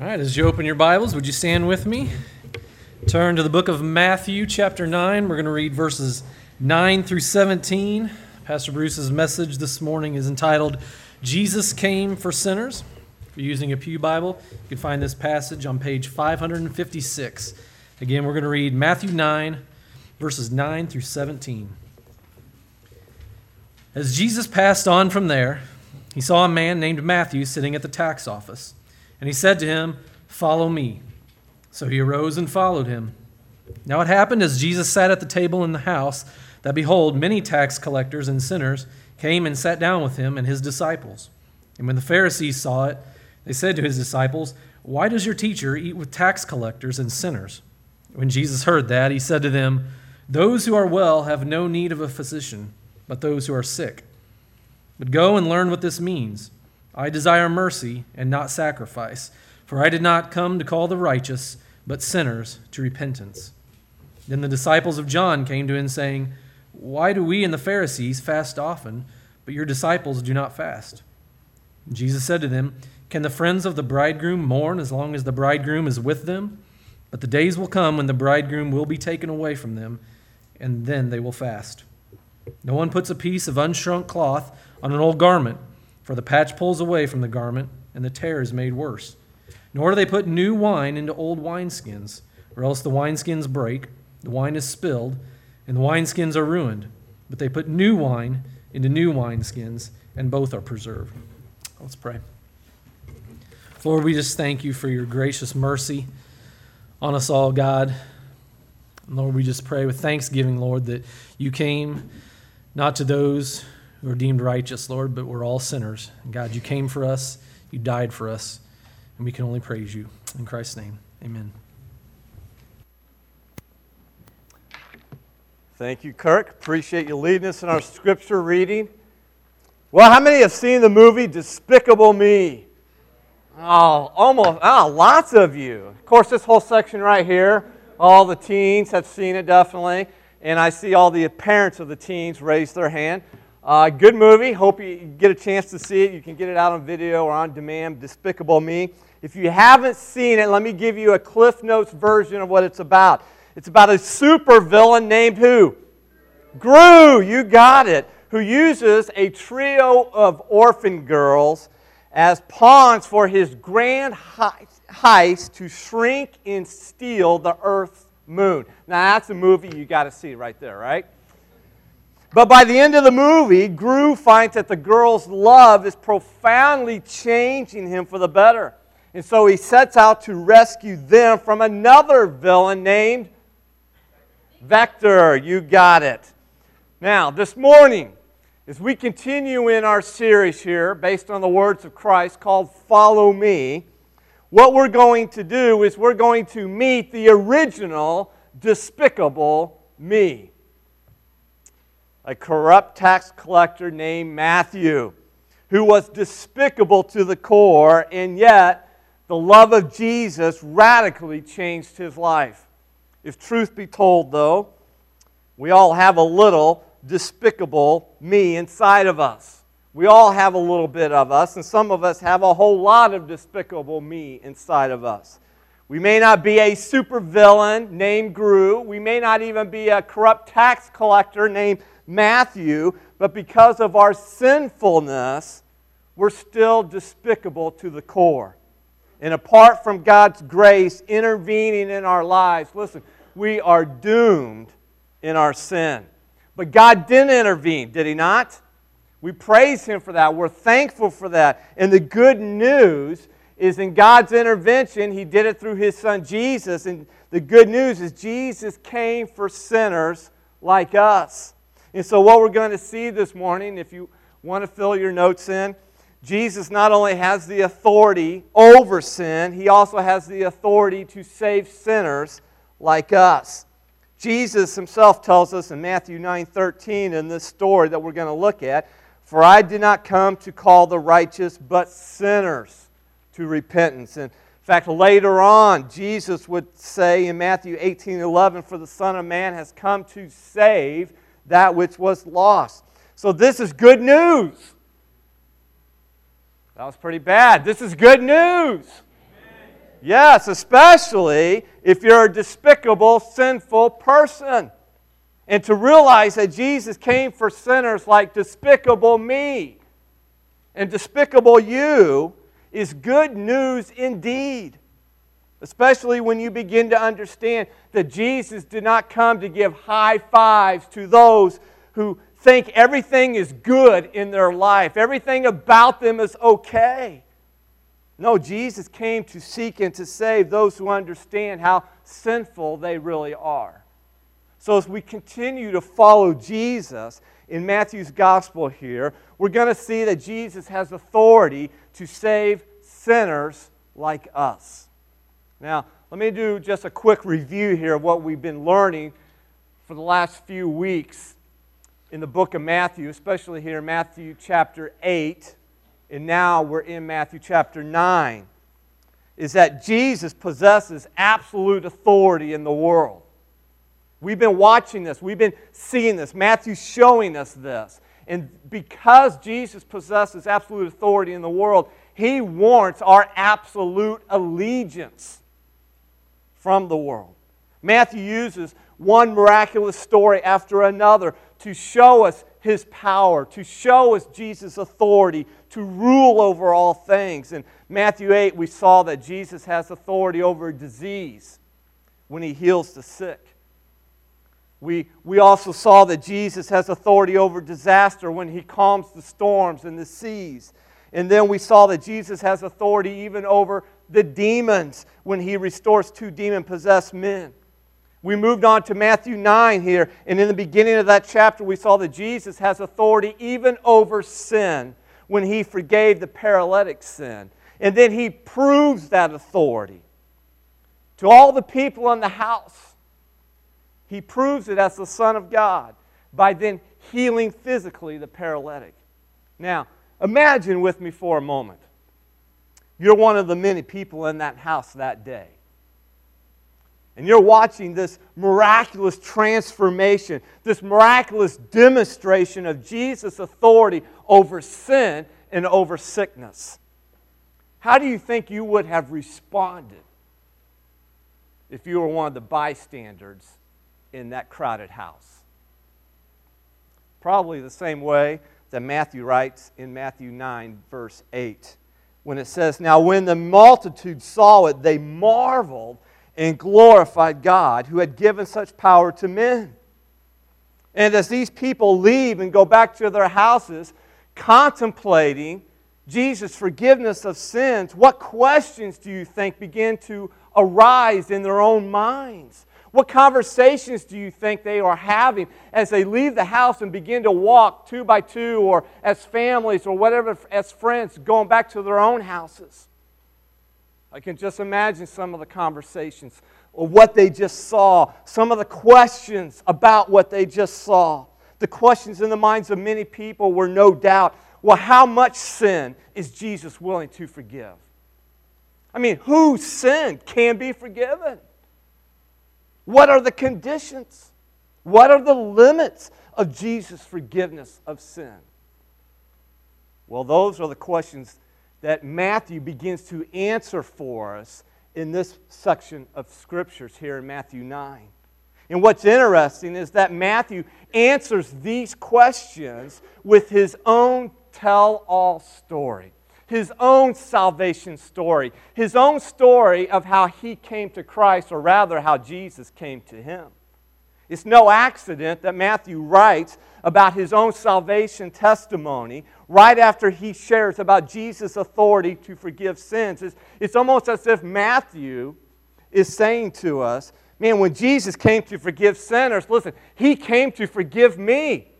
All right, as you open your Bibles, would you stand with me? Turn to the book of Matthew, chapter 9. We're going to read verses 9 through 17. Pastor Bruce's message this morning is entitled Jesus Came for Sinners. If you're using a Pew Bible, you can find this passage on page 556. Again, we're going to read Matthew 9, verses 9 through 17. As Jesus passed on from there, he saw a man named Matthew sitting at the tax office. And he said to him, Follow me. So he arose and followed him. Now it happened as Jesus sat at the table in the house that behold, many tax collectors and sinners came and sat down with him and his disciples. And when the Pharisees saw it, they said to his disciples, Why does your teacher eat with tax collectors and sinners? When Jesus heard that, he said to them, Those who are well have no need of a physician, but those who are sick. But go and learn what this means. I desire mercy and not sacrifice, for I did not come to call the righteous, but sinners to repentance. Then the disciples of John came to him, saying, Why do we and the Pharisees fast often, but your disciples do not fast? Jesus said to them, Can the friends of the bridegroom mourn as long as the bridegroom is with them? But the days will come when the bridegroom will be taken away from them, and then they will fast. No one puts a piece of unshrunk cloth on an old garment for the patch pulls away from the garment, and the tear is made worse. Nor do they put new wine into old wineskins, or else the wineskins break, the wine is spilled, and the wineskins are ruined. But they put new wine into new wineskins, and both are preserved. Let's pray. Lord, we just thank you for your gracious mercy on us all, God. Lord, we just pray with thanksgiving, Lord, that you came not to those who are deemed righteous, Lord, but we're all sinners. God, you came for us, you died for us, and we can only praise you. In Christ's name, amen. Thank you, Kirk. Appreciate you leading us in our scripture reading. Well, how many have seen the movie Despicable Me? Oh, almost, oh, lots of you. Of course, this whole section right here, all the teens have seen it definitely. And I see all the parents of the teens raise their hand. Uh, good movie. Hope you get a chance to see it. You can get it out on video or on demand. Despicable Me. If you haven't seen it, let me give you a Cliff Notes version of what it's about. It's about a super villain named who? Gru. You got it. Who uses a trio of orphan girls as pawns for his grand heist to shrink and steal the Earth's moon. Now that's a movie you got to see right there, right? But by the end of the movie, Gru finds that the girl's love is profoundly changing him for the better. And so he sets out to rescue them from another villain named Vector. You got it. Now, this morning, as we continue in our series here based on the words of Christ called Follow Me, what we're going to do is we're going to meet the original despicable me a corrupt tax collector named Matthew, who was despicable to the core, and yet the love of Jesus radically changed his life. If truth be told, though, we all have a little despicable me inside of us. We all have a little bit of us, and some of us have a whole lot of despicable me inside of us. We may not be a supervillain named Gru. We may not even be a corrupt tax collector named Matthew, but because of our sinfulness, we're still despicable to the core. And apart from God's grace intervening in our lives, listen, we are doomed in our sin. But God didn't intervene, did He not? We praise Him for that. We're thankful for that. And the good news is in God's intervention, He did it through His Son Jesus. And the good news is Jesus came for sinners like us. And so, what we're going to see this morning, if you want to fill your notes in, Jesus not only has the authority over sin, he also has the authority to save sinners like us. Jesus himself tells us in Matthew 9:13 in this story that we're going to look at, "For I did not come to call the righteous, but sinners to repentance." And in fact, later on, Jesus would say in Matthew 18:11, "For the Son of Man has come to save that which was lost. So this is good news. That was pretty bad. This is good news. Yes, especially if you're a despicable, sinful person. And to realize that Jesus came for sinners like despicable me and despicable you is good news indeed. Especially when you begin to understand that Jesus did not come to give high fives to those who think everything is good in their life, everything about them is okay. No, Jesus came to seek and to save those who understand how sinful they really are. So, as we continue to follow Jesus in Matthew's gospel here, we're going to see that Jesus has authority to save sinners like us. Now, let me do just a quick review here of what we've been learning for the last few weeks in the book of Matthew, especially here in Matthew chapter 8 and now we're in Matthew chapter 9, is that Jesus possesses absolute authority in the world. We've been watching this, we've been seeing this. Matthew's showing us this. And because Jesus possesses absolute authority in the world, he warrants our absolute allegiance from the world. Matthew uses one miraculous story after another to show us his power, to show us Jesus' authority to rule over all things. In Matthew 8, we saw that Jesus has authority over disease when he heals the sick. We, we also saw that Jesus has authority over disaster when he calms the storms and the seas. And then we saw that Jesus has authority even over the demons when he restores two demon possessed men. We moved on to Matthew 9 here, and in the beginning of that chapter, we saw that Jesus has authority even over sin when he forgave the paralytic sin. And then he proves that authority to all the people in the house. He proves it as the Son of God by then healing physically the paralytic. Now, imagine with me for a moment. You're one of the many people in that house that day. And you're watching this miraculous transformation, this miraculous demonstration of Jesus' authority over sin and over sickness. How do you think you would have responded if you were one of the bystanders in that crowded house? Probably the same way that Matthew writes in Matthew 9, verse 8, when it says, Now when the multitude saw it, they marveled and glorified God who had given such power to men. And as these people leave and go back to their houses, contemplating Jesus' forgiveness of sins, what questions do you think begin to arise in their own minds? What conversations do you think they are having as they leave the house and begin to walk two by two or as families or whatever, as friends, going back to their own houses? I can just imagine some of the conversations or what they just saw, some of the questions about what they just saw. The questions in the minds of many people were no doubt well, how much sin is Jesus willing to forgive? I mean, whose sin can be forgiven? What are the conditions? What are the limits of Jesus' forgiveness of sin? Well, those are the questions that Matthew begins to answer for us in this section of scriptures here in Matthew 9. And what's interesting is that Matthew answers these questions with his own tell all story, his own salvation story, his own story of how he came to Christ, or rather, how Jesus came to him. It's no accident that Matthew writes about his own salvation testimony right after he shares about Jesus' authority to forgive sins. It's, it's almost as if Matthew is saying to us, man, when Jesus came to forgive sinners, listen, he came to forgive me.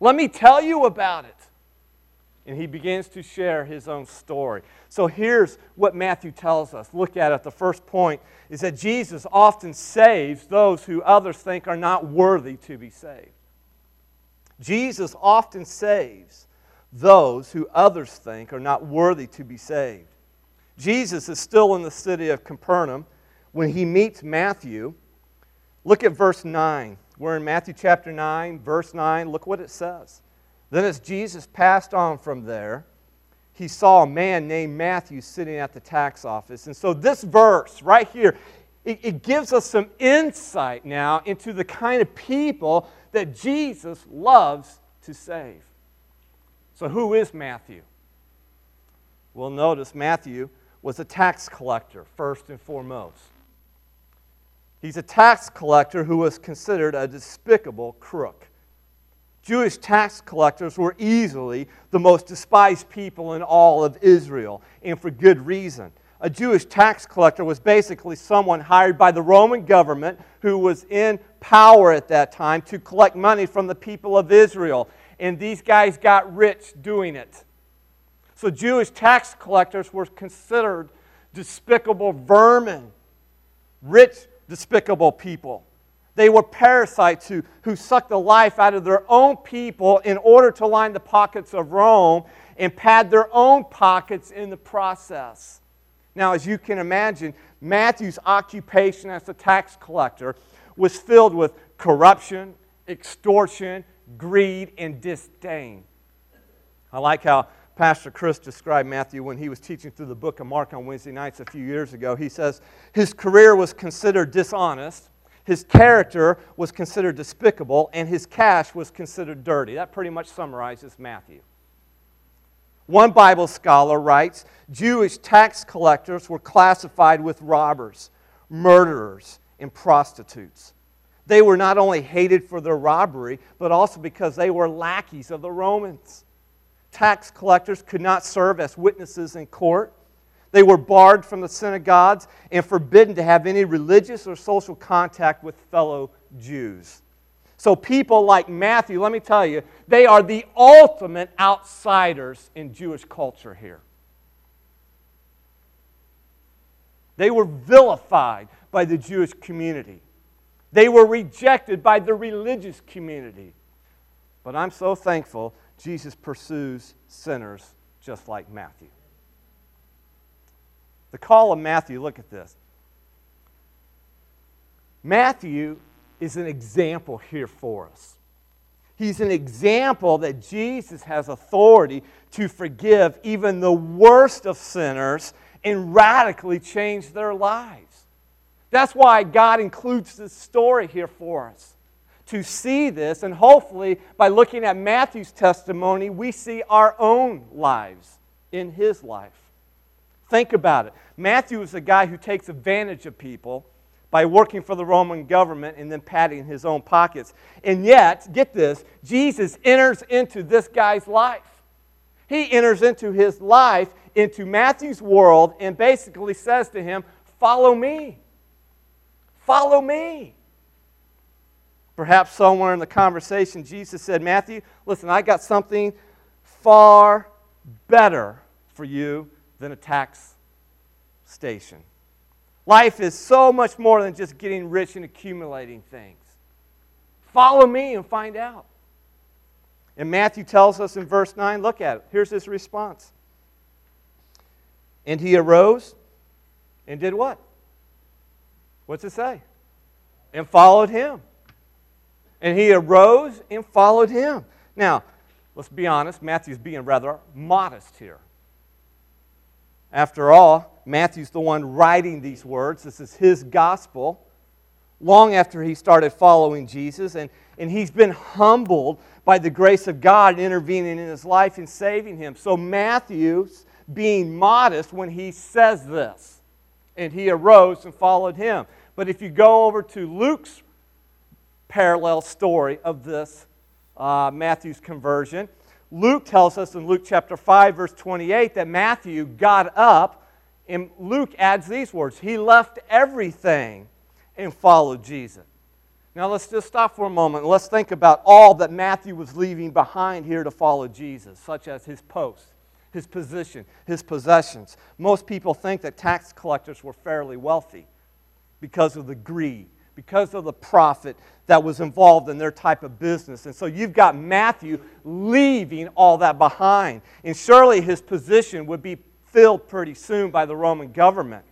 Let me tell you about it. And he begins to share his own story. So here's what Matthew tells us. Look at it. The first point is that Jesus often saves those who others think are not worthy to be saved. Jesus often saves those who others think are not worthy to be saved. Jesus is still in the city of Capernaum when he meets Matthew. Look at verse 9. We're in Matthew chapter 9, verse 9. Look what it says. Then, as Jesus passed on from there, he saw a man named Matthew sitting at the tax office. And so, this verse right here, it, gives us some insight now into the kind of people that Jesus loves to save. So, who is Matthew? Well, notice Matthew was a tax collector, first and foremost. He's a tax collector who was considered a despicable crook. Jewish tax collectors were easily the most despised people in all of Israel, and for good reason. A Jewish tax collector was basically someone hired by the Roman government who was in power at that time to collect money from the people of Israel. And these guys got rich doing it. So Jewish tax collectors were considered despicable vermin, rich, despicable people. They were parasites who, who sucked the life out of their own people in order to line the pockets of Rome and pad their own pockets in the process. Now, as you can imagine, Matthew's occupation as a tax collector was filled with corruption, extortion, greed, and disdain. I like how Pastor Chris described Matthew when he was teaching through the book of Mark on Wednesday nights a few years ago. He says his career was considered dishonest, his character was considered despicable, and his cash was considered dirty. That pretty much summarizes Matthew. One Bible scholar writes Jewish tax collectors were classified with robbers, murderers, and prostitutes. They were not only hated for their robbery, but also because they were lackeys of the Romans. Tax collectors could not serve as witnesses in court. They were barred from the synagogues and forbidden to have any religious or social contact with fellow Jews. So, people like Matthew, let me tell you, they are the ultimate outsiders in Jewish culture here. They were vilified by the Jewish community, they were rejected by the religious community. But I'm so thankful Jesus pursues sinners just like Matthew. The call of Matthew, look at this. Matthew is an example here for us. He's an example that Jesus has authority to forgive even the worst of sinners and radically change their lives. That's why God includes this story here for us. To see this, and hopefully by looking at Matthew's testimony, we see our own lives in his life. Think about it. Matthew is a guy who takes advantage of people by working for the Roman government and then padding his own pockets. And yet, get this, Jesus enters into this guy's life. He enters into his life, into Matthew's world, and basically says to him, Follow me. Follow me. Perhaps somewhere in the conversation, Jesus said, Matthew, listen, I got something far better for you than a tax station. Life is so much more than just getting rich and accumulating things. Follow me and find out. And Matthew tells us in verse 9, look at it. Here's his response. And he arose and did what? What's it say? And followed him. And he arose and followed him. Now, let's be honest, Matthew's being rather modest here. After all, Matthew's the one writing these words. This is his gospel. Long after he started following Jesus, and, and he's been humbled by the grace of God intervening in his life and saving him. So Matthew's being modest when he says this. And he arose and followed him. But if you go over to Luke's parallel story of this, uh, Matthew's conversion, Luke tells us in Luke chapter 5, verse 28, that Matthew got up, and Luke adds these words He left everything and followed Jesus. Now let's just stop for a moment and let's think about all that Matthew was leaving behind here to follow Jesus, such as his post, his position, his possessions. Most people think that tax collectors were fairly wealthy because of the greed because of the profit that was involved in their type of business. And so you've got Matthew leaving all that behind. And surely his position would be filled pretty soon by the Roman government.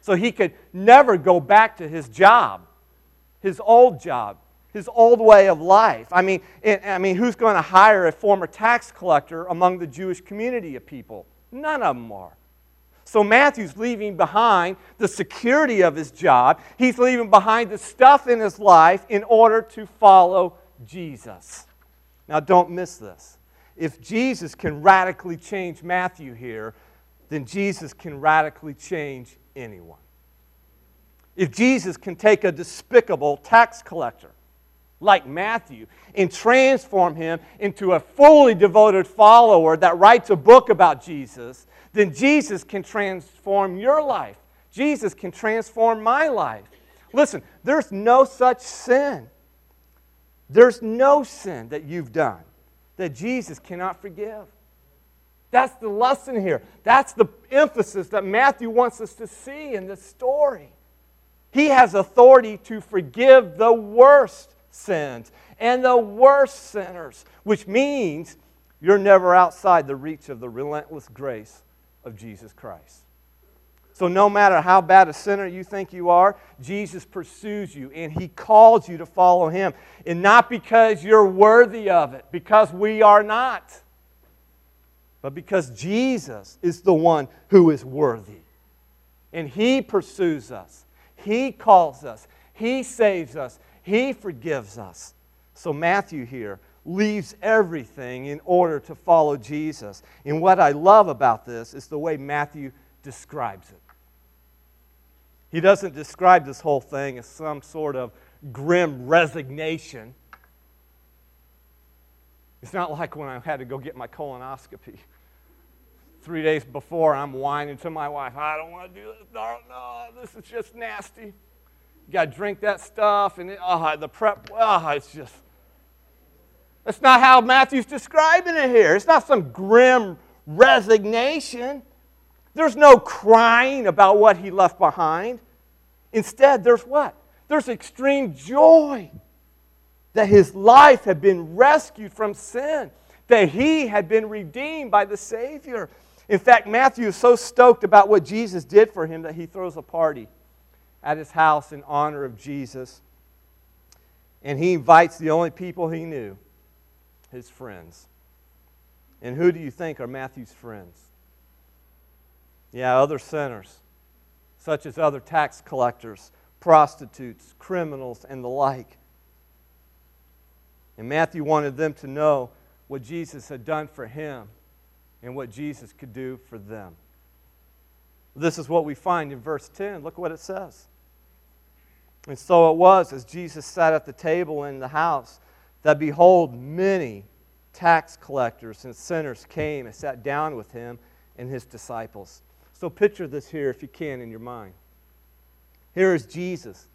So he could never go back to his job, his old job, his old way of life. I mean, I mean who's going to hire a former tax collector among the Jewish community of people? None of them are. So Matthew's leaving behind the security of his job. He's leaving behind the stuff in his life in order to follow Jesus. Now, don't miss this. If Jesus can radically change Matthew here, then Jesus can radically change anyone. If Jesus can take a despicable tax collector like Matthew and transform him into a fully devoted follower that writes a book about Jesus, then Jesus can transform your life. Jesus can transform my life. Listen, there's no such sin. There's no sin that you've done that Jesus cannot forgive. That's the lesson here. That's the emphasis that Matthew wants us to see in this story. He has authority to forgive the worst sins and the worst sinners, which means you're never outside the reach of the relentless grace of Jesus Christ. So, no matter how bad a sinner you think you are, Jesus pursues you and he calls you to follow him. And not because you're worthy of it, because we are not, but because Jesus is the one who is worthy. And he pursues us, he calls us, he saves us, he forgives us. So, Matthew here leaves everything in order to follow Jesus. And what I love about this is the way Matthew describes it. He doesn't describe this whole thing as some sort of grim resignation. It's not like when I had to go get my colonoscopy. Three days before, I'm whining to my wife, I don't want to do this. No, no, this is just nasty. You got to drink that stuff, and it, oh, the prep, oh, it's just that's not how Matthew's describing it here. It's not some grim resignation. There's no crying about what he left behind. Instead, there's what? There's extreme joy that his life had been rescued from sin, that he had been redeemed by the Savior. In fact, Matthew is so stoked about what Jesus did for him that he throws a party at his house in honor of Jesus. And he invites the only people he knew his friends. And who do you think are Matthew's friends? Yeah, other sinners, such as other tax collectors, prostitutes, criminals, and the like. And Matthew wanted them to know what Jesus had done for him and what Jesus could do for them. This is what we find in verse 10. Look what it says. And so it was as Jesus sat at the table in the house that behold, many tax collectors and sinners came and sat down with him and his disciples. So picture this here, if you can, in your mind. Here is Jesus,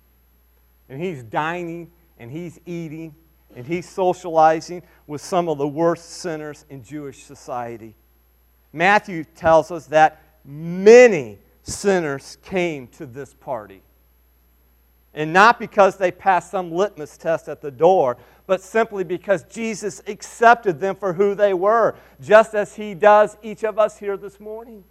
and he's dining and he's eating and he's socializing with some of the worst sinners in Jewish society. Matthew tells us that many sinners came to this party. And not because they passed some litmus test at the door, but simply because Jesus accepted them for who they were, just as He does each of us here this morning.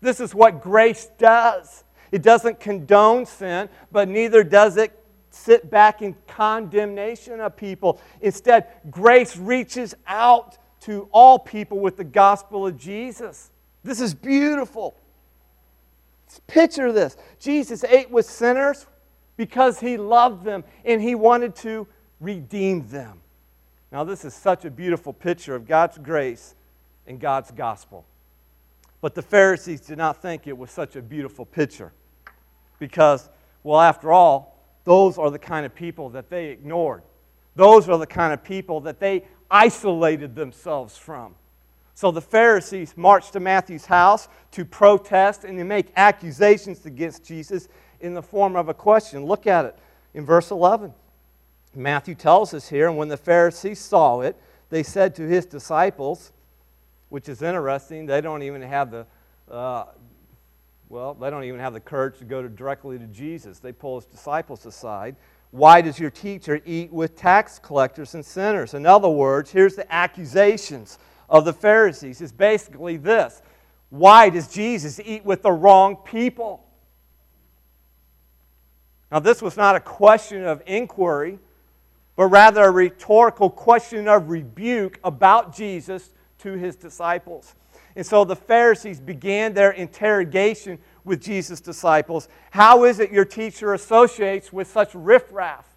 This is what grace does. It doesn't condone sin, but neither does it sit back in condemnation of people. Instead, grace reaches out to all people with the gospel of Jesus. This is beautiful. Picture this Jesus ate with sinners because he loved them and he wanted to redeem them. Now, this is such a beautiful picture of God's grace and God's gospel. But the Pharisees did not think it was such a beautiful picture because, well, after all, those are the kind of people that they ignored. Those are the kind of people that they isolated themselves from. So the Pharisees marched to Matthew's house to protest and to make accusations against Jesus in the form of a question. Look at it in verse 11. Matthew tells us here, and when the Pharisees saw it, they said to his disciples, which is interesting, they don't even have the, uh, well, they don't even have the courage to go to directly to Jesus. They pull his disciples aside. Why does your teacher eat with tax collectors and sinners? In other words, here's the accusations of the Pharisees. It's basically this Why does Jesus eat with the wrong people? Now, this was not a question of inquiry, but rather a rhetorical question of rebuke about Jesus to his disciples. And so the Pharisees began their interrogation with Jesus' disciples. How is it your teacher associates with such riffraff?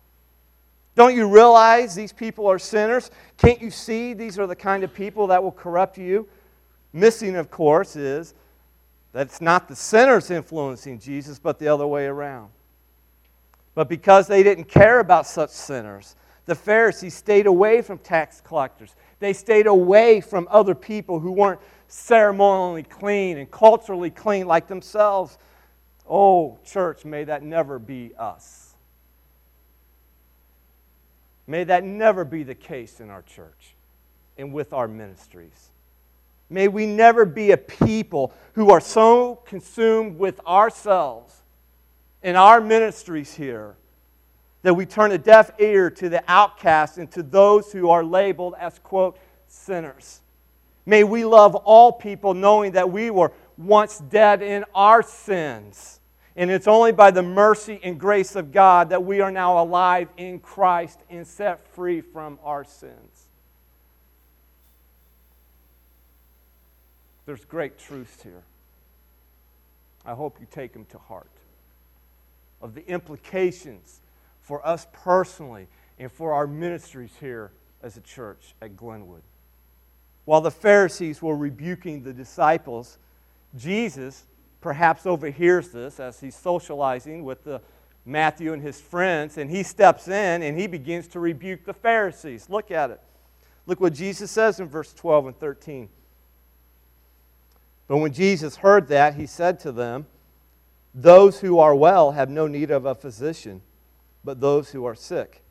Don't you realize these people are sinners? Can't you see these are the kind of people that will corrupt you? Missing, of course, is that it's not the sinners influencing Jesus, but the other way around. But because they didn't care about such sinners, the Pharisees stayed away from tax collectors. They stayed away from other people who weren't ceremonially clean and culturally clean like themselves. Oh, church, may that never be us. May that never be the case in our church and with our ministries. May we never be a people who are so consumed with ourselves and our ministries here that we turn a deaf ear to the outcasts and to those who are labeled as, quote, sinners. May we love all people knowing that we were once dead in our sins and it's only by the mercy and grace of God that we are now alive in Christ and set free from our sins. There's great truths here. I hope you take them to heart. Of the implications for us personally and for our ministries here as a church at Glenwood. While the Pharisees were rebuking the disciples, Jesus perhaps overhears this as he's socializing with the Matthew and his friends, and he steps in and he begins to rebuke the Pharisees. Look at it. Look what Jesus says in verse 12 and 13. But when Jesus heard that, he said to them, Those who are well have no need of a physician, but those who are sick.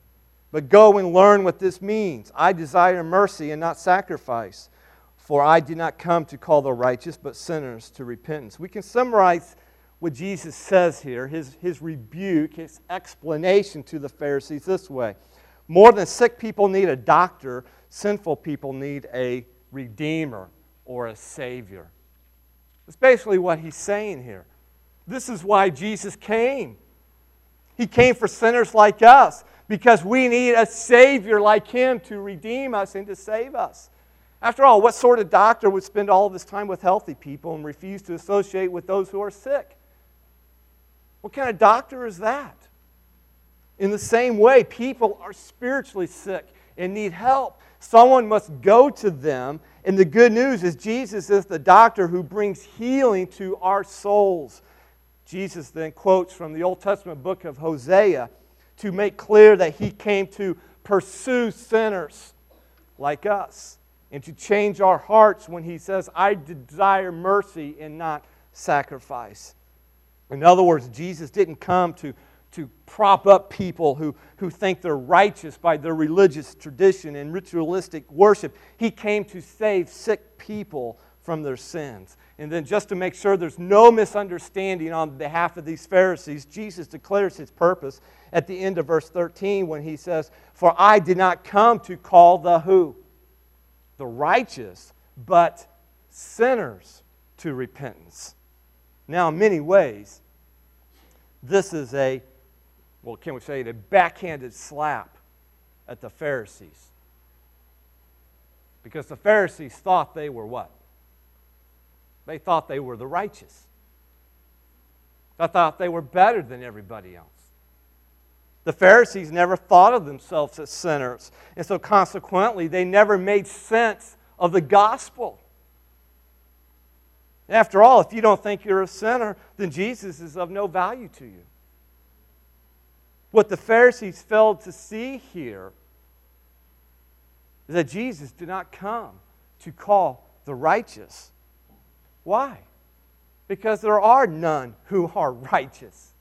But go and learn what this means. I desire mercy and not sacrifice for I did not come to call the righteous, but sinners to repentance. We can summarize what Jesus says here, his, his rebuke, his explanation to the Pharisees this way More than sick people need a doctor, sinful people need a redeemer or a savior. That's basically what he's saying here. This is why Jesus came. He came for sinners like us because we need a Savior like Him to redeem us and to save us. After all, what sort of doctor would spend all of his time with healthy people and refuse to associate with those who are sick? What kind of doctor is that? In the same way, people are spiritually sick and need help. Someone must go to them. And the good news is, Jesus is the doctor who brings healing to our souls. Jesus then quotes from the Old Testament book of Hosea to make clear that he came to pursue sinners like us and to change our hearts when He says, I desire mercy and not sacrifice. In other words, Jesus didn't come to, to prop up people who, who think they're righteous by their religious tradition and ritualistic worship. He came to save sick people from their sins. And then, just to make sure there's no misunderstanding on behalf of these Pharisees, Jesus declares his purpose at the end of verse 13 when he says, For I did not come to call the who? the righteous, but sinners to repentance. Now, in many ways, this is a, well, can we say it, a backhanded slap at the Pharisees. Because the Pharisees thought they were what? They thought they were the righteous. They thought they were better than everybody else. The Pharisees never thought of themselves as sinners. And so, consequently, they never made sense of the gospel. After all, if you don't think you're a sinner, then Jesus is of no value to you. What the Pharisees failed to see here is that Jesus did not come to call the righteous. Why? Because there are none who are righteous.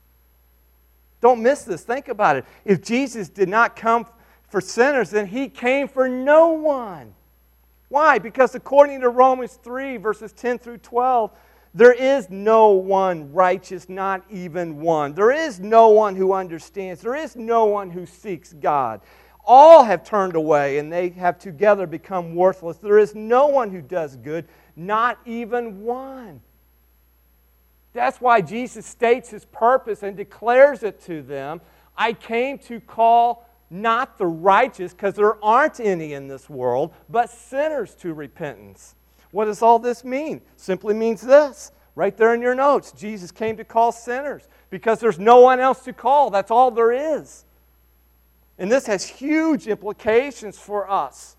Don't miss this. Think about it. If Jesus did not come for sinners, then he came for no one. Why? Because according to Romans 3, verses 10 through 12, there is no one righteous, not even one. There is no one who understands. There is no one who seeks God. All have turned away and they have together become worthless. There is no one who does good, not even one. That's why Jesus states his purpose and declares it to them. I came to call not the righteous, because there aren't any in this world, but sinners to repentance. What does all this mean? Simply means this. Right there in your notes. Jesus came to call sinners because there's no one else to call. That's all there is. And this has huge implications for us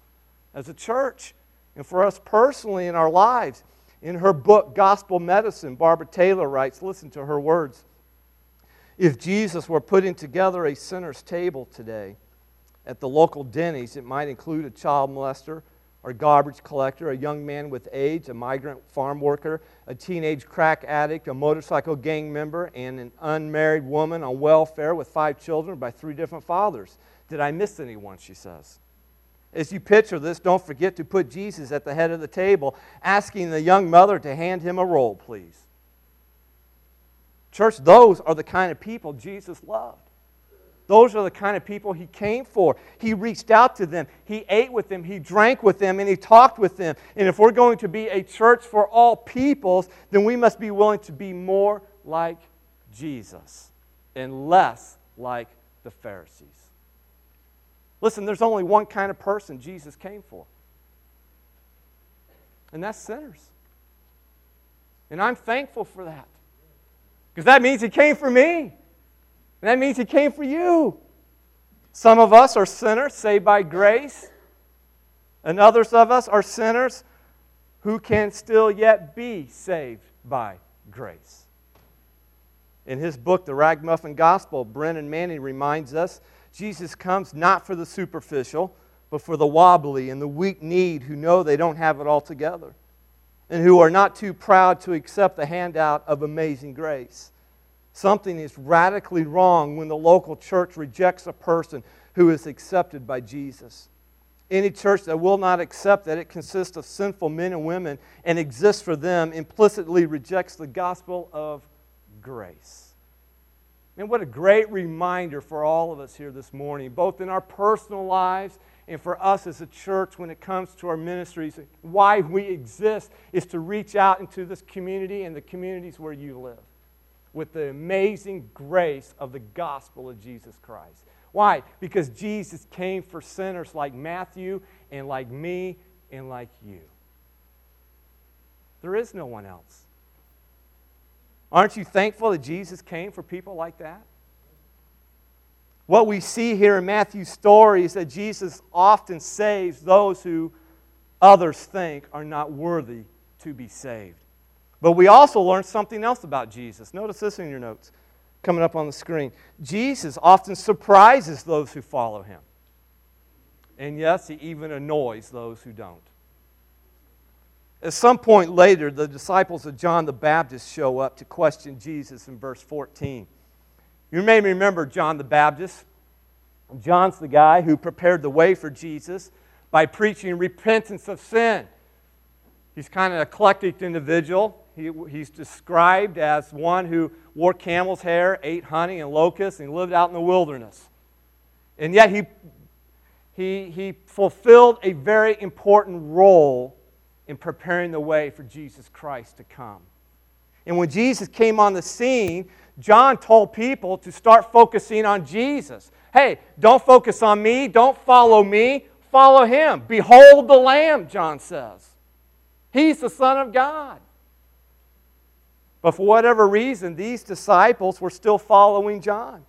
as a church and for us personally in our lives. In her book, Gospel Medicine, Barbara Taylor writes listen to her words. If Jesus were putting together a sinner's table today at the local Denny's, it might include a child molester or garbage collector, a young man with AIDS, a migrant farm worker, a teenage crack addict, a motorcycle gang member, and an unmarried woman on welfare with five children by three different fathers. Did I miss anyone? She says. As you picture this, don't forget to put Jesus at the head of the table, asking the young mother to hand him a roll, please. Church, those are the kind of people Jesus loved. Those are the kind of people he came for. He reached out to them, he ate with them, he drank with them, and he talked with them. And if we're going to be a church for all peoples, then we must be willing to be more like Jesus and less like the Pharisees. Listen, there's only one kind of person Jesus came for, and that's sinners. And I'm thankful for that because that means he came for me. And that means He came for you. Some of us are sinners saved by grace, and others of us are sinners who can still yet be saved by grace. In his book, The Ragamuffin Gospel, Brennan Manning reminds us Jesus comes not for the superficial, but for the wobbly and the weak need who know they don't have it all together and who are not too proud to accept the handout of amazing grace. Something is radically wrong when the local church rejects a person who is accepted by Jesus. Any church that will not accept that it consists of sinful men and women and exists for them implicitly rejects the gospel of grace. And what a great reminder for all of us here this morning, both in our personal lives and for us as a church when it comes to our ministries. Why we exist is to reach out into this community and the communities where you live with the amazing grace of the gospel of Jesus Christ. Why? Because Jesus came for sinners like Matthew and like me and like you. There is no one else. Aren't you thankful that Jesus came for people like that? What we see here in Matthew's story is that Jesus often saves those who others think are not worthy to be saved. But we also learn something else about Jesus. Notice this in your notes coming up on the screen. Jesus often surprises those who follow him. And yes, he even annoys those who don't. At some point later, the disciples of John the Baptist show up to question Jesus in verse 14. You may remember John the Baptist. John's the guy who prepared the way for Jesus by preaching repentance of sin. He's kind of an eclectic individual. He, he's described as one who wore camel's hair, ate honey and locusts, and lived out in the wilderness. And yet he, he, he fulfilled a very important role in preparing the way for Jesus Christ to come. And when Jesus came on the scene, John told people to start focusing on Jesus. Hey, don't focus on me, don't follow me, follow him. Behold the Lamb, John says. He's the Son of God. But for whatever reason, these disciples were still following John.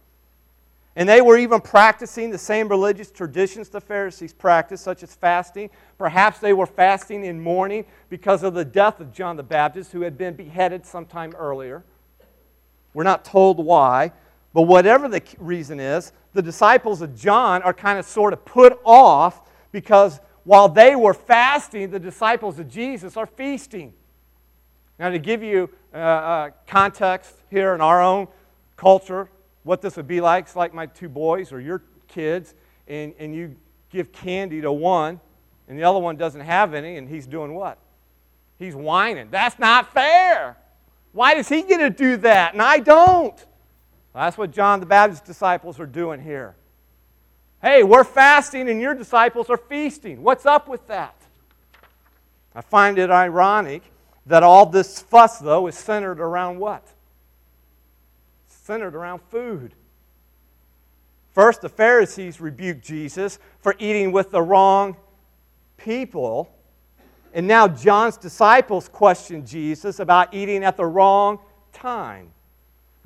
And they were even practicing the same religious traditions the Pharisees practiced, such as fasting. Perhaps they were fasting in mourning because of the death of John the Baptist, who had been beheaded sometime earlier. We're not told why, but whatever the reason is, the disciples of John are kind of sort of put off because while they were fasting, the disciples of Jesus are feasting. Now, to give you uh, uh, context here in our own culture, what this would be like, it's like my two boys or your kids, and, and you give candy to one, and the other one doesn't have any, and he's doing what? He's whining. That's not fair. Why does he get to do that and I don't? Well, that's what John the Baptist's disciples are doing here. Hey, we're fasting and your disciples are feasting. What's up with that? I find it ironic that all this fuss, though, is centered around what? Centered around food. First, the Pharisees rebuked Jesus for eating with the wrong people. And now John's disciples question Jesus about eating at the wrong time.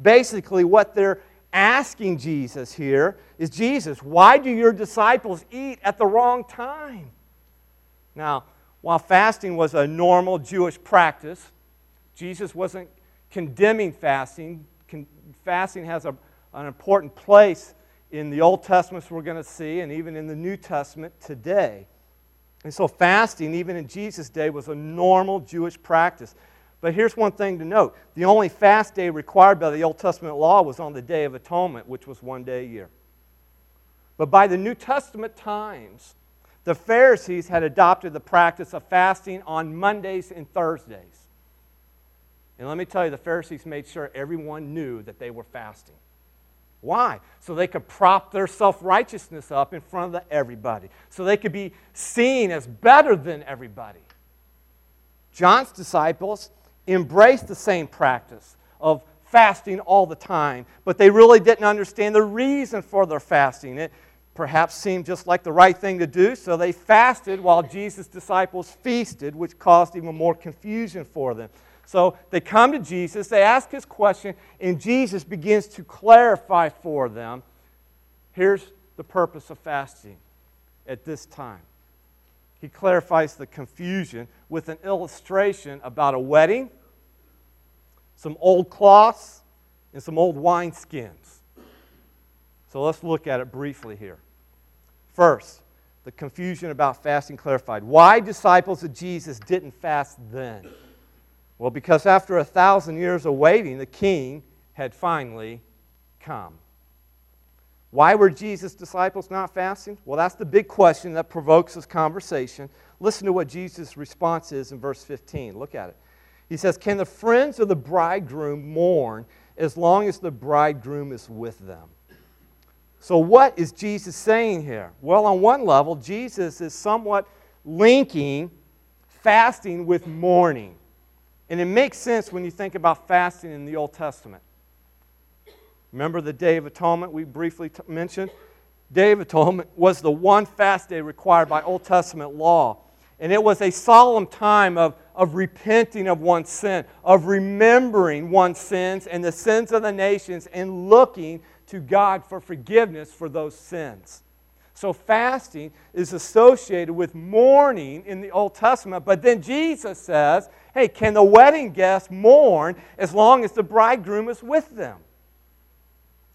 Basically, what they're asking Jesus here is Jesus, why do your disciples eat at the wrong time? Now, while fasting was a normal Jewish practice, Jesus wasn't condemning fasting. Fasting has a, an important place in the Old Testament, we're going to see, and even in the New Testament today. And so, fasting, even in Jesus' day, was a normal Jewish practice. But here's one thing to note the only fast day required by the Old Testament law was on the Day of Atonement, which was one day a year. But by the New Testament times, the Pharisees had adopted the practice of fasting on Mondays and Thursdays. And let me tell you, the Pharisees made sure everyone knew that they were fasting. Why? So they could prop their self righteousness up in front of everybody, so they could be seen as better than everybody. John's disciples embraced the same practice of fasting all the time, but they really didn't understand the reason for their fasting. It perhaps seemed just like the right thing to do, so they fasted while Jesus' disciples feasted, which caused even more confusion for them. So they come to Jesus, they ask his question, and Jesus begins to clarify for them here's the purpose of fasting at this time. He clarifies the confusion with an illustration about a wedding, some old cloths, and some old wineskins. So let's look at it briefly here. First, the confusion about fasting clarified. Why disciples of Jesus didn't fast then? Well, because after a thousand years of waiting, the king had finally come. Why were Jesus' disciples not fasting? Well, that's the big question that provokes this conversation. Listen to what Jesus' response is in verse 15. Look at it. He says, Can the friends of the bridegroom mourn as long as the bridegroom is with them? So, what is Jesus saying here? Well, on one level, Jesus is somewhat linking fasting with mourning. And it makes sense when you think about fasting in the Old Testament. Remember the Day of Atonement we briefly t- mentioned? Day of Atonement was the one fast day required by Old Testament law. And it was a solemn time of, of repenting of one's sin, of remembering one's sins and the sins of the nations, and looking to God for forgiveness for those sins. So, fasting is associated with mourning in the Old Testament. But then Jesus says, hey, can the wedding guests mourn as long as the bridegroom is with them?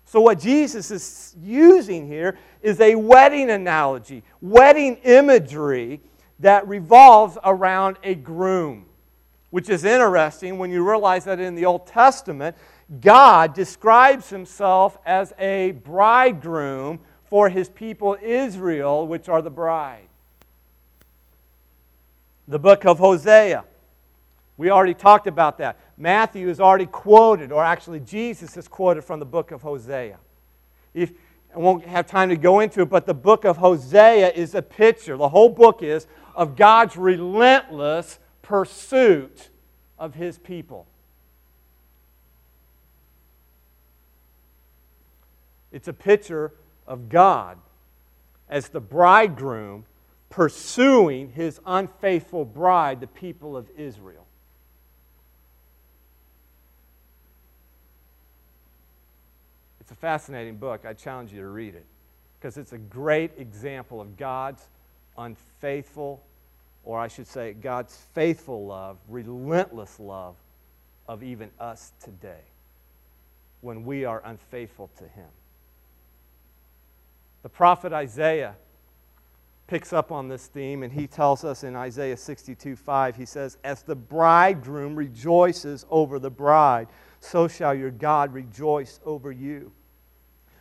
So, what Jesus is using here is a wedding analogy, wedding imagery that revolves around a groom, which is interesting when you realize that in the Old Testament, God describes himself as a bridegroom for his people Israel, which are the bride. The book of Hosea. We already talked about that. Matthew is already quoted, or actually, Jesus is quoted from the book of Hosea. If, I won't have time to go into it, but the book of Hosea is a picture, the whole book is, of God's relentless pursuit of his people. It's a picture of God as the bridegroom pursuing his unfaithful bride, the people of Israel. It's a fascinating book. I challenge you to read it because it's a great example of God's unfaithful, or I should say, God's faithful love, relentless love of even us today when we are unfaithful to Him. The prophet Isaiah picks up on this theme, and he tells us in Isaiah 62 5, he says, As the bridegroom rejoices over the bride, so shall your God rejoice over you.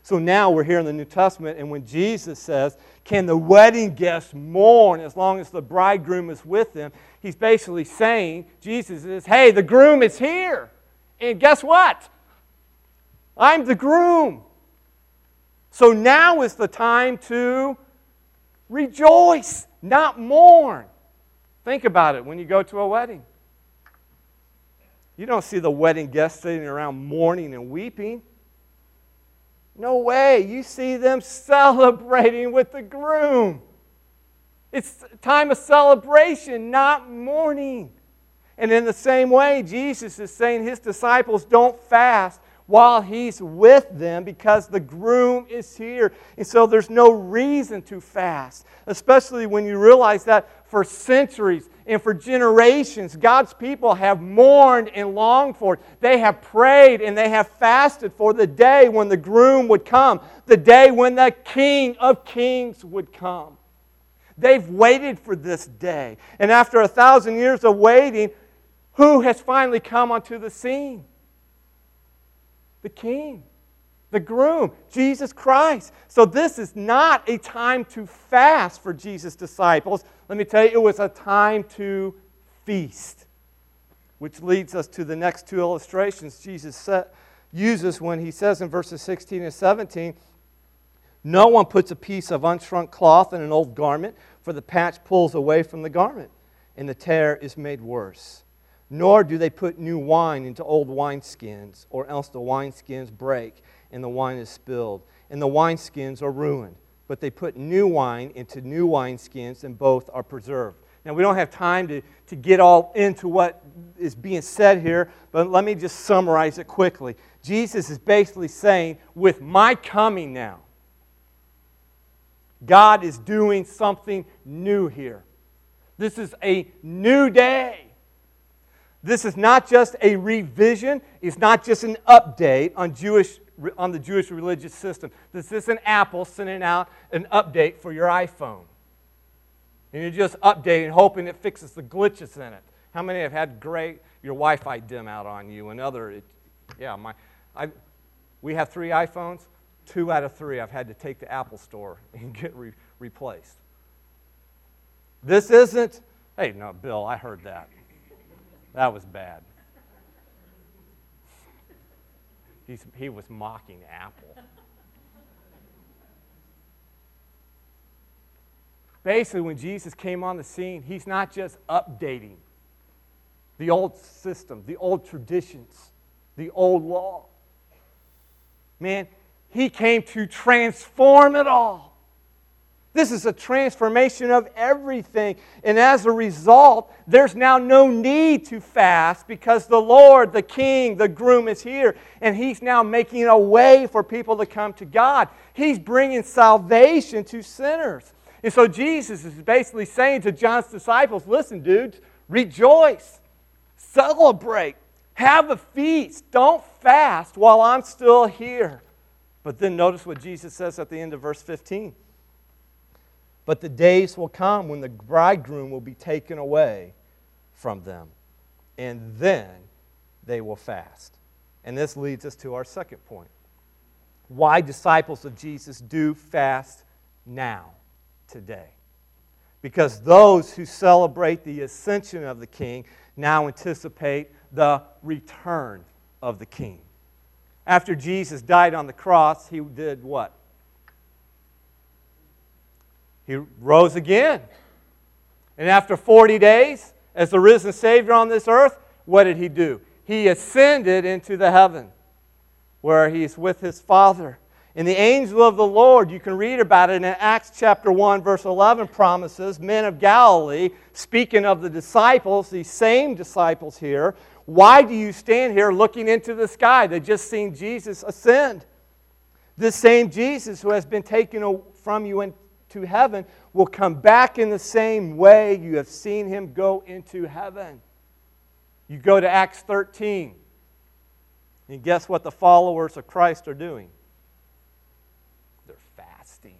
So now we're here in the New Testament, and when Jesus says, Can the wedding guests mourn as long as the bridegroom is with them? He's basically saying, Jesus is, Hey, the groom is here. And guess what? I'm the groom. So now is the time to rejoice, not mourn. Think about it when you go to a wedding. You don't see the wedding guests sitting around mourning and weeping. No way. You see them celebrating with the groom. It's time of celebration, not mourning. And in the same way, Jesus is saying his disciples don't fast while he's with them because the groom is here. And so there's no reason to fast, especially when you realize that for centuries and for generations, God's people have mourned and longed for it. They have prayed and they have fasted for the day when the groom would come, the day when the King of Kings would come. They've waited for this day. And after a thousand years of waiting, who has finally come onto the scene? The King, the groom, Jesus Christ. So this is not a time to fast for Jesus' disciples. Let me tell you, it was a time to feast. Which leads us to the next two illustrations Jesus uses when he says in verses 16 and 17 No one puts a piece of unshrunk cloth in an old garment, for the patch pulls away from the garment, and the tear is made worse. Nor do they put new wine into old wineskins, or else the wineskins break and the wine is spilled, and the wineskins are ruined. But they put new wine into new wineskins, and both are preserved. Now, we don't have time to, to get all into what is being said here, but let me just summarize it quickly. Jesus is basically saying, with my coming now, God is doing something new here. This is a new day. This is not just a revision, it's not just an update on, Jewish, on the Jewish religious system. This isn't Apple sending out an update for your iPhone. And you're just updating, hoping it fixes the glitches in it. How many have had great, your Wi Fi dim out on you and other, it, yeah, my, I, we have three iPhones. Two out of three I've had to take to the Apple Store and get re- replaced. This isn't, hey, no, Bill, I heard that. That was bad. He's, he was mocking Apple. Basically, when Jesus came on the scene, he's not just updating the old system, the old traditions, the old law. Man, he came to transform it all. This is a transformation of everything. And as a result, there's now no need to fast because the Lord, the King, the groom is here. And He's now making a way for people to come to God. He's bringing salvation to sinners. And so Jesus is basically saying to John's disciples listen, dudes, rejoice, celebrate, have a feast. Don't fast while I'm still here. But then notice what Jesus says at the end of verse 15. But the days will come when the bridegroom will be taken away from them, and then they will fast. And this leads us to our second point why disciples of Jesus do fast now, today. Because those who celebrate the ascension of the King now anticipate the return of the King. After Jesus died on the cross, he did what? He rose again. And after 40 days, as the risen Savior on this earth, what did he do? He ascended into the heaven where he's with his Father. And the angel of the Lord, you can read about it in Acts chapter 1, verse 11, promises, men of Galilee, speaking of the disciples, these same disciples here, why do you stand here looking into the sky? They just seen Jesus ascend. This same Jesus who has been taken from you to heaven will come back in the same way you have seen him go into heaven. You go to Acts 13, and guess what the followers of Christ are doing? They're fasting.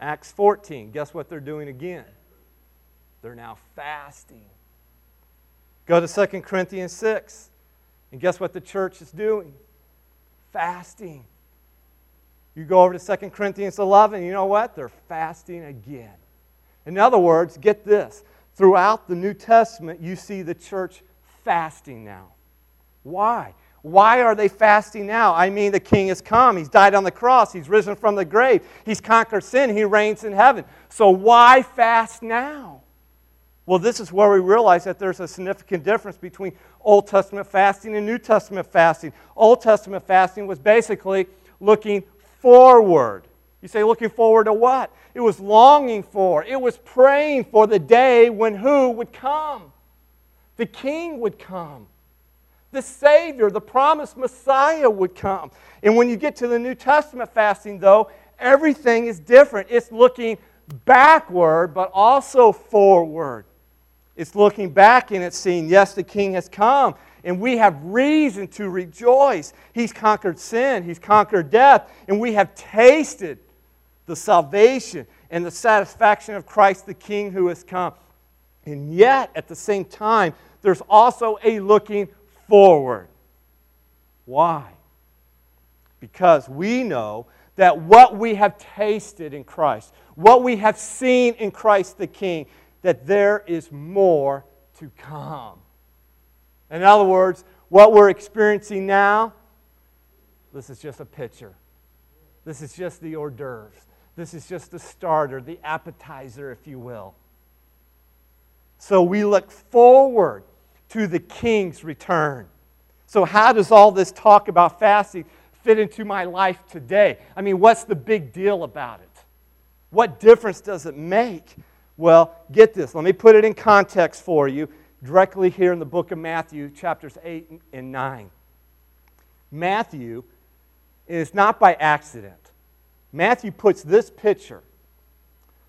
Acts 14, guess what they're doing again? They're now fasting. Go to 2 Corinthians 6, and guess what the church is doing? Fasting. You go over to 2 Corinthians 11, you know what? They're fasting again. In other words, get this. Throughout the New Testament, you see the church fasting now. Why? Why are they fasting now? I mean, the king has come. He's died on the cross. He's risen from the grave. He's conquered sin. He reigns in heaven. So, why fast now? Well, this is where we realize that there's a significant difference between Old Testament fasting and New Testament fasting. Old Testament fasting was basically looking forward You say, looking forward to what? It was longing for, it was praying for the day when who would come? The king would come. The Savior, the promised Messiah would come. And when you get to the New Testament fasting, though, everything is different. It's looking backward, but also forward. It's looking back and it's seeing, yes, the King has come and we have reason to rejoice. He's conquered sin, He's conquered death, and we have tasted the salvation and the satisfaction of Christ the King who has come. And yet, at the same time, there's also a looking forward. Why? Because we know that what we have tasted in Christ, what we have seen in Christ the King, that there is more to come. In other words, what we're experiencing now, this is just a picture. This is just the hors d'oeuvres. This is just the starter, the appetizer, if you will. So we look forward to the king's return. So, how does all this talk about fasting fit into my life today? I mean, what's the big deal about it? What difference does it make? Well, get this. Let me put it in context for you directly here in the book of Matthew, chapters 8 and 9. Matthew is not by accident. Matthew puts this picture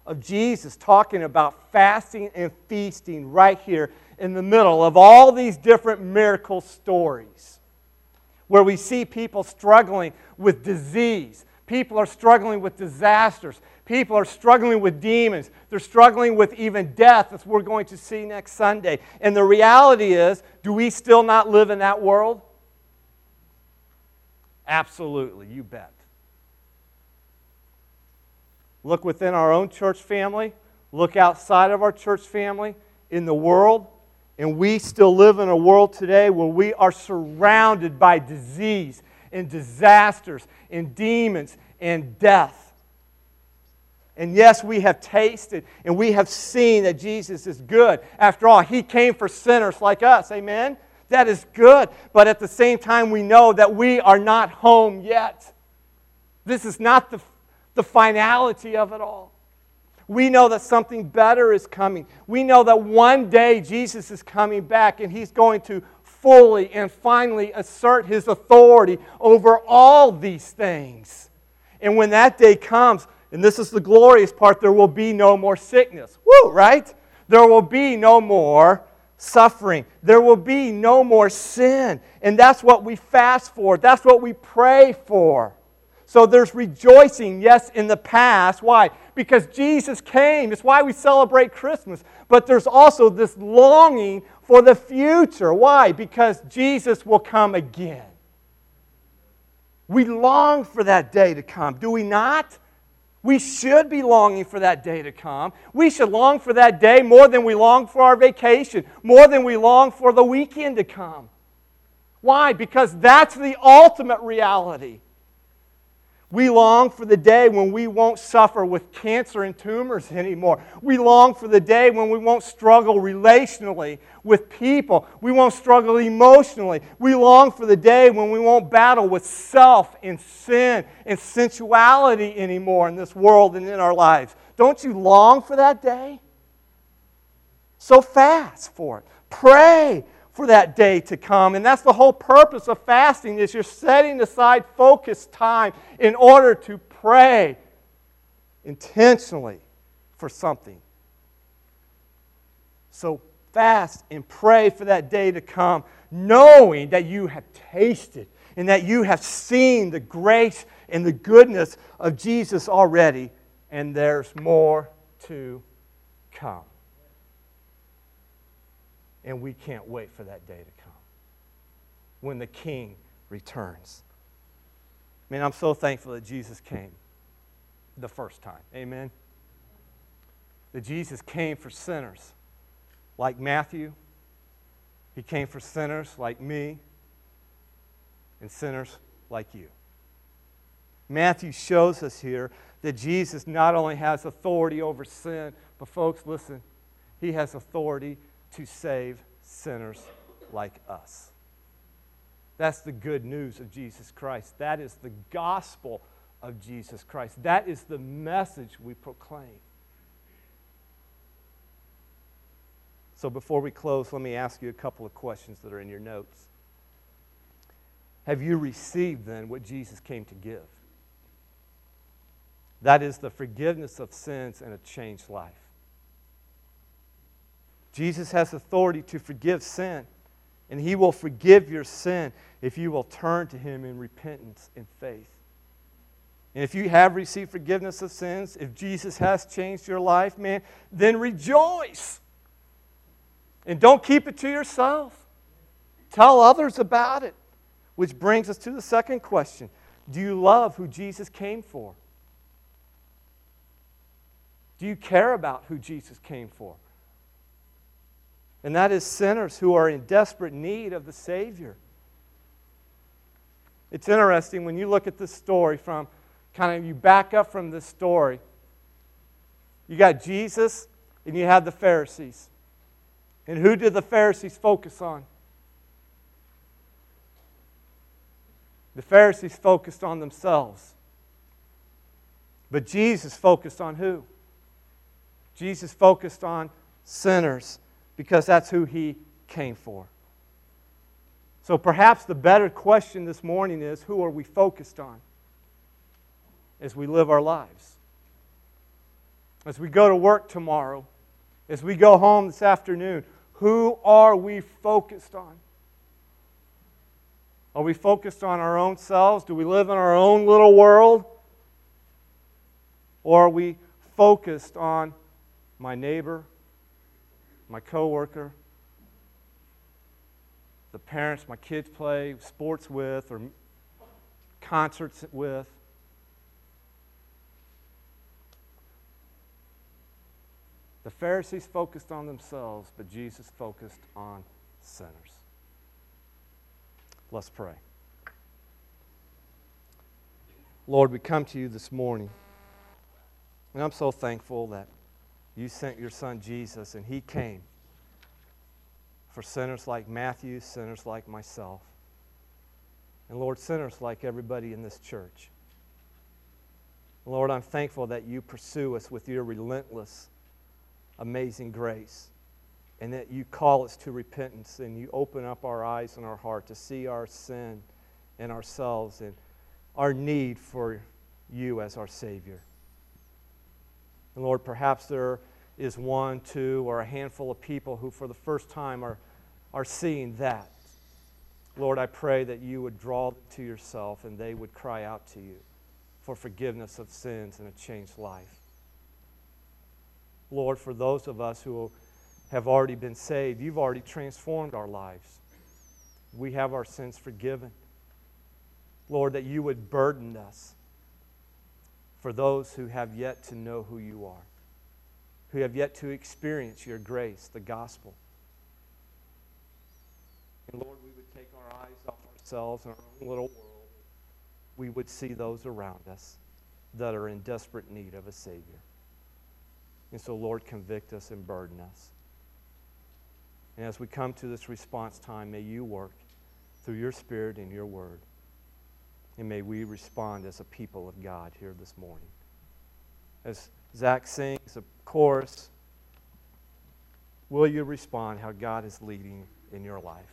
of Jesus talking about fasting and feasting right here in the middle of all these different miracle stories where we see people struggling with disease, people are struggling with disasters, People are struggling with demons. They're struggling with even death, as we're going to see next Sunday. And the reality is do we still not live in that world? Absolutely, you bet. Look within our own church family, look outside of our church family, in the world, and we still live in a world today where we are surrounded by disease and disasters and demons and death. And yes, we have tasted and we have seen that Jesus is good. After all, He came for sinners like us. Amen? That is good. But at the same time, we know that we are not home yet. This is not the, the finality of it all. We know that something better is coming. We know that one day Jesus is coming back and He's going to fully and finally assert His authority over all these things. And when that day comes, and this is the glorious part there will be no more sickness. Woo, right? There will be no more suffering. There will be no more sin. And that's what we fast for, that's what we pray for. So there's rejoicing, yes, in the past. Why? Because Jesus came. It's why we celebrate Christmas. But there's also this longing for the future. Why? Because Jesus will come again. We long for that day to come, do we not? We should be longing for that day to come. We should long for that day more than we long for our vacation, more than we long for the weekend to come. Why? Because that's the ultimate reality. We long for the day when we won't suffer with cancer and tumors anymore. We long for the day when we won't struggle relationally with people. We won't struggle emotionally. We long for the day when we won't battle with self and sin and sensuality anymore in this world and in our lives. Don't you long for that day? So fast for it. Pray for that day to come. And that's the whole purpose of fasting is you're setting aside focused time in order to pray intentionally for something. So fast and pray for that day to come, knowing that you have tasted and that you have seen the grace and the goodness of Jesus already, and there's more to come. And we can't wait for that day to come when the King returns. I mean, I'm so thankful that Jesus came the first time. Amen. That Jesus came for sinners like Matthew, he came for sinners like me, and sinners like you. Matthew shows us here that Jesus not only has authority over sin, but folks, listen, he has authority to save sinners like us. That's the good news of Jesus Christ. That is the gospel of Jesus Christ. That is the message we proclaim. So before we close, let me ask you a couple of questions that are in your notes. Have you received then what Jesus came to give? That is the forgiveness of sins and a changed life. Jesus has authority to forgive sin, and He will forgive your sin if you will turn to Him in repentance and faith. And if you have received forgiveness of sins, if Jesus has changed your life, man, then rejoice. And don't keep it to yourself. Tell others about it. Which brings us to the second question Do you love who Jesus came for? Do you care about who Jesus came for? And that is sinners who are in desperate need of the Savior. It's interesting when you look at this story from kind of you back up from this story. You got Jesus and you have the Pharisees. And who did the Pharisees focus on? The Pharisees focused on themselves. But Jesus focused on who? Jesus focused on sinners because that's who he came for. So perhaps the better question this morning is who are we focused on as we live our lives? As we go to work tomorrow, as we go home this afternoon, who are we focused on? Are we focused on our own selves? Do we live in our own little world? Or are we focused on my neighbor, my coworker, the parents my kids play sports with or concerts with? The Pharisees focused on themselves, but Jesus focused on sinners. Let's pray. Lord, we come to you this morning, and I'm so thankful that you sent your son Jesus, and he came for sinners like Matthew, sinners like myself, and Lord, sinners like everybody in this church. Lord, I'm thankful that you pursue us with your relentless amazing grace. And that you call us to repentance and you open up our eyes and our heart to see our sin and ourselves and our need for you as our Savior. And Lord, perhaps there is one, two, or a handful of people who for the first time are, are seeing that. Lord, I pray that you would draw to yourself and they would cry out to you for forgiveness of sins and a changed life. Lord, for those of us who have already been saved, you've already transformed our lives. We have our sins forgiven. Lord, that you would burden us for those who have yet to know who you are, who have yet to experience your grace, the gospel. And Lord, we would take our eyes off ourselves and our own little world. We would see those around us that are in desperate need of a Savior. And so, Lord, convict us and burden us. And as we come to this response time, may you work through your Spirit and your word. And may we respond as a people of God here this morning. As Zach sings of course, will you respond how God is leading in your life?